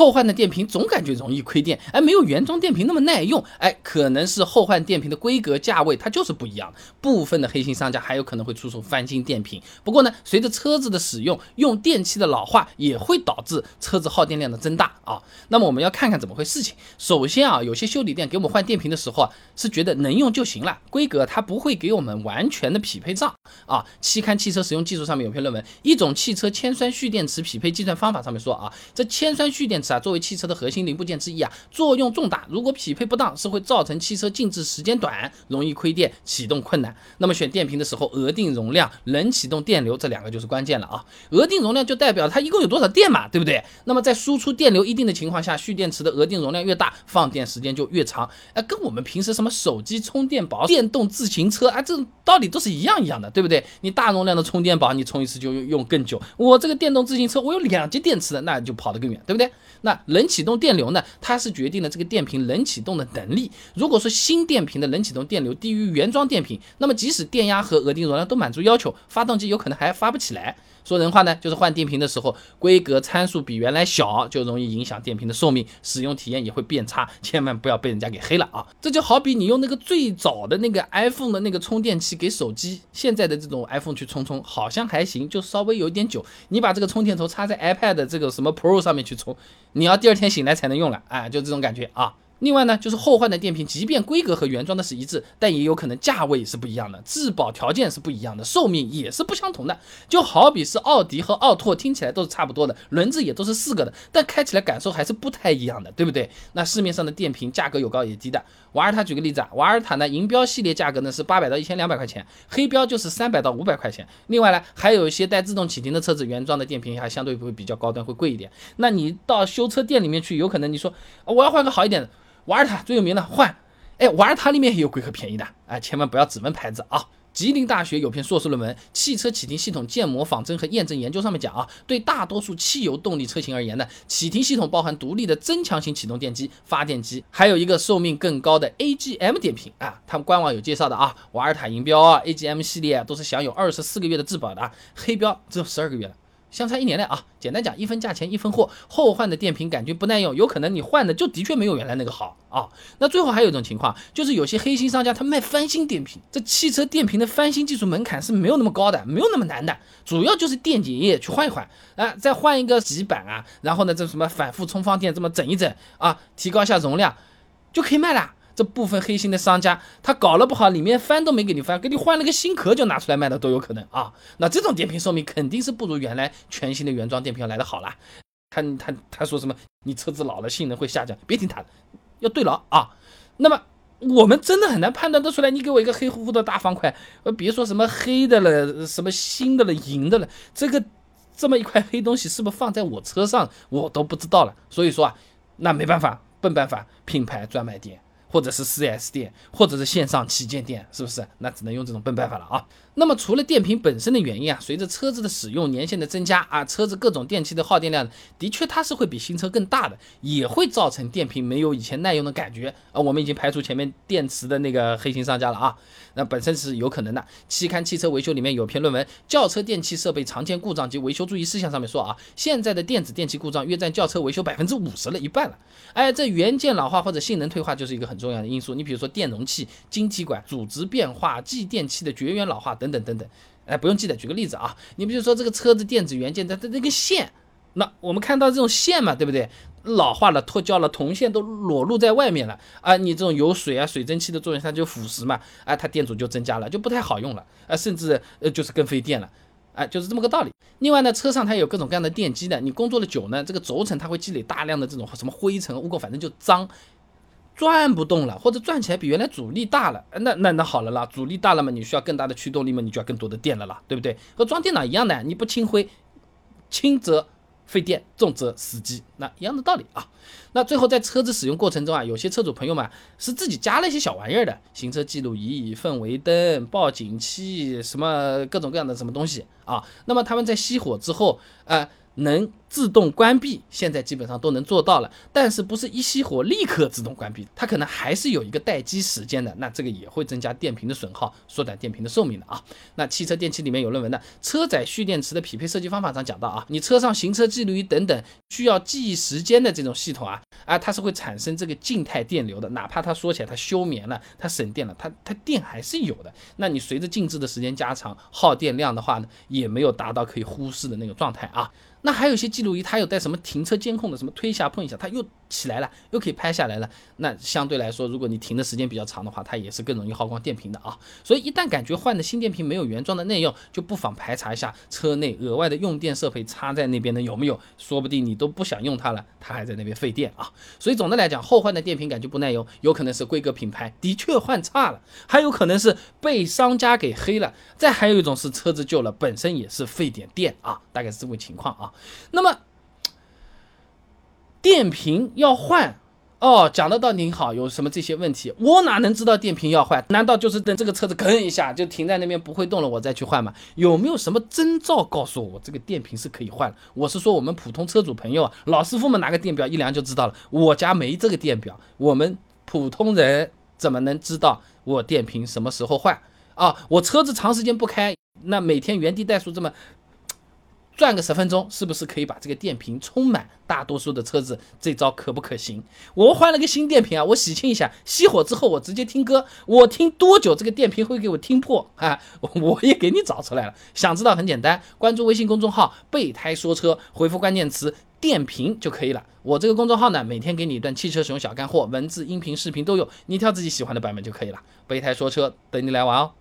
后换的电瓶总感觉容易亏电，哎，没有原装电瓶那么耐用，哎，可能是后换电瓶的规格价位它就是不一样。部分的黑心商家还有可能会出售翻新电瓶。不过呢，随着车子的使用，用电器的老化也会导致车子耗电量的增大啊。那么我们要看看怎么回事情。首先啊，有些修理店给我们换电瓶的时候啊，是觉得能用就行了，规格它不会给我们完全的匹配上啊。期刊汽车使用技术上面有篇论文，一种汽车铅酸蓄电池匹配计算方法上面说啊，这铅酸蓄电池啊，作为汽车的核心零部件之一啊，作用重大。如果匹配不当，是会造成汽车静置时间短，容易亏电，启动困难。那么选电瓶的时候，额定容量、冷启动电流这两个就是关键了啊。额定容量就代表它一共有多少电嘛，对不对？那么在输出电流一定的情况下，蓄电池的额定容量越大，放电时间就越长。哎，跟我们平时什么手机充电宝、电动自行车啊，这种道理都是一样一样的，对不对？你大容量的充电宝，你充一次就用用更久。我这个电动自行车，我有两节电池的，那就跑得更远，对不对？那冷启动电流呢？它是决定了这个电瓶冷启动的能力。如果说新电瓶的冷启动电流低于原装电瓶，那么即使电压和额定容量都满足要求，发动机有可能还发不起来。说人话呢，就是换电瓶的时候，规格参数比原来小，就容易影响电瓶的寿命，使用体验也会变差。千万不要被人家给黑了啊！这就好比你用那个最早的那个 iPhone 的那个充电器给手机，现在的这种 iPhone 去充充，好像还行，就稍微有点久。你把这个充电头插在 iPad 这个什么 Pro 上面去充，你要第二天醒来才能用了，哎，就这种感觉啊。另外呢，就是后换的电瓶，即便规格和原装的是一致，但也有可能价位是不一样的，质保条件是不一样的，寿命也是不相同的。就好比是奥迪和奥拓，听起来都是差不多的，轮子也都是四个的，但开起来感受还是不太一样的，对不对？那市面上的电瓶价格有高有低的。瓦尔塔举个例子啊，瓦尔塔呢，银标系列价格呢是八百到一千两百块钱，黑标就是三百到五百块钱。另外呢，还有一些带自动启停的车子，原装的电瓶还相对会比较高端，会贵一点。那你到修车店里面去，有可能你说我要换个好一点的。瓦尔塔最有名的换，哎，瓦尔塔里面也有贵和便宜的，哎，千万不要只问牌子啊。吉林大学有篇硕士论文《汽车启停系统建模仿真和验证研究》，上面讲啊，对大多数汽油动力车型而言呢，启停系统包含独立的增强型启动电机、发电机，还有一个寿命更高的 AGM 电瓶啊。他们官网有介绍的啊，瓦尔塔银标啊，AGM 系列都是享有二十四个月的质保的，黑标只有十二个月了。相差一年了啊！简单讲，一分价钱一分货。后换的电瓶感觉不耐用，有可能你换的就的确没有原来那个好啊。那最后还有一种情况，就是有些黑心商家他卖翻新电瓶。这汽车电瓶的翻新技术门槛是没有那么高的，没有那么难的，主要就是电解液去换一换啊，再换一个极板啊，然后呢这什么反复充放电这么整一整啊，提高一下容量就可以卖了。这部分黑心的商家，他搞了不好，里面翻都没给你翻，给你换了个新壳就拿出来卖的都有可能啊。那这种电瓶寿命肯定是不如原来全新的原装电瓶来的好啦。他他他说什么？你车子老了，性能会下降，别听他的，要对牢啊。那么我们真的很难判断得出来，你给我一个黑乎乎的大方块，呃，别说什么黑的了，什么新的了，银的了，这个这么一块黑东西是不是放在我车上，我都不知道了。所以说啊，那没办法，笨办法，品牌专卖店。或者是 4S 店，或者是线上旗舰店，是不是？那只能用这种笨办法了啊。那么除了电瓶本身的原因啊，随着车子的使用年限的增加啊，车子各种电器的耗电量的确它是会比新车更大的，也会造成电瓶没有以前耐用的感觉啊。我们已经排除前面电池的那个黑心商家了啊，那本身是有可能的。期刊汽车维修里面有篇论文《轿车电器设备常见故障及维修注意事项》，上面说啊，现在的电子电器故障约占轿车维修百分之五十了一半了。哎，这元件老化或者性能退化就是一个很重要的因素。你比如说电容器、晶体管组织变化、继电器的绝缘老化等。等等等，哎，不用记得，举个例子啊，你比如说这个车子电子元件的它那个线，那我们看到这种线嘛，对不对？老化了、脱胶了，铜线都裸露在外面了啊，你这种有水啊、水蒸气的作用，它就腐蚀嘛，啊，它电阻就增加了，就不太好用了啊，甚至呃就是更费电了，啊，就是这么个道理。另外呢，车上它有各种各样的电机的，你工作的久呢，这个轴承它会积累大量的这种什么灰尘、污垢，反正就脏。转不动了，或者转起来比原来阻力大了，那那那好了啦，阻力大了嘛，你需要更大的驱动力嘛，你就要更多的电了啦，对不对？和装电脑一样的，你不清灰，轻则费电，重则死机，那一样的道理啊。那最后在车子使用过程中啊，有些车主朋友们是自己加了一些小玩意儿的，行车记录仪、氛围灯、报警器，什么各种各样的什么东西啊。那么他们在熄火之后，呃。能自动关闭，现在基本上都能做到了。但是不是一熄火立刻自动关闭，它可能还是有一个待机时间的。那这个也会增加电瓶的损耗，缩短电瓶的寿命的啊。那汽车电器里面有论文的《车载蓄电池的匹配设计方法》上讲到啊，你车上行车记录仪等等需要记忆时间的这种系统啊啊，它是会产生这个静态电流的，哪怕它说起来它休眠了，它省电了，它它电还是有的。那你随着静置的时间加长，耗电量的话呢，也没有达到可以忽视的那个状态啊。那还有一些记录仪，它有带什么停车监控的，什么推一下碰一下，它又起来了，又可以拍下来了。那相对来说，如果你停的时间比较长的话，它也是更容易耗光电瓶的啊。所以一旦感觉换的新电瓶没有原装的耐用，就不妨排查一下车内额外的用电设备插在那边的有没有，说不定你都不想用它了，它还在那边费电啊。所以总的来讲，后换的电瓶感觉不耐用，有可能是规格品牌的确换差了，还有可能是被商家给黑了，再还有一种是车子旧了，本身也是费点电啊，大概是这么情况啊。那么电瓶要换哦，讲得到挺好，有什么这些问题，我哪能知道电瓶要换？难道就是等这个车子吭一下就停在那边不会动了，我再去换吗？有没有什么征兆告诉我这个电瓶是可以换？我是说我们普通车主朋友啊，老师傅们拿个电表一量就知道了。我家没这个电表，我们普通人怎么能知道我电瓶什么时候换啊？我车子长时间不开，那每天原地怠速这么。转个十分钟，是不是可以把这个电瓶充满？大多数的车子这招可不可行？我换了个新电瓶啊，我洗清一下，熄火之后我直接听歌，我听多久这个电瓶会给我听破啊？我也给你找出来了。想知道很简单，关注微信公众号“备胎说车”，回复关键词“电瓶”就可以了。我这个公众号呢，每天给你一段汽车使用小干货，文字、音频、视频都有，你挑自己喜欢的版本就可以了。备胎说车，等你来玩哦。